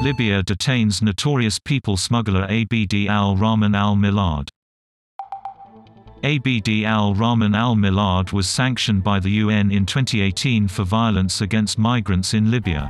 Libya detains notorious people smuggler Abd al-Rahman al Milad. Abd al-Rahman al Milad was sanctioned by the UN in 2018 for violence against migrants in Libya.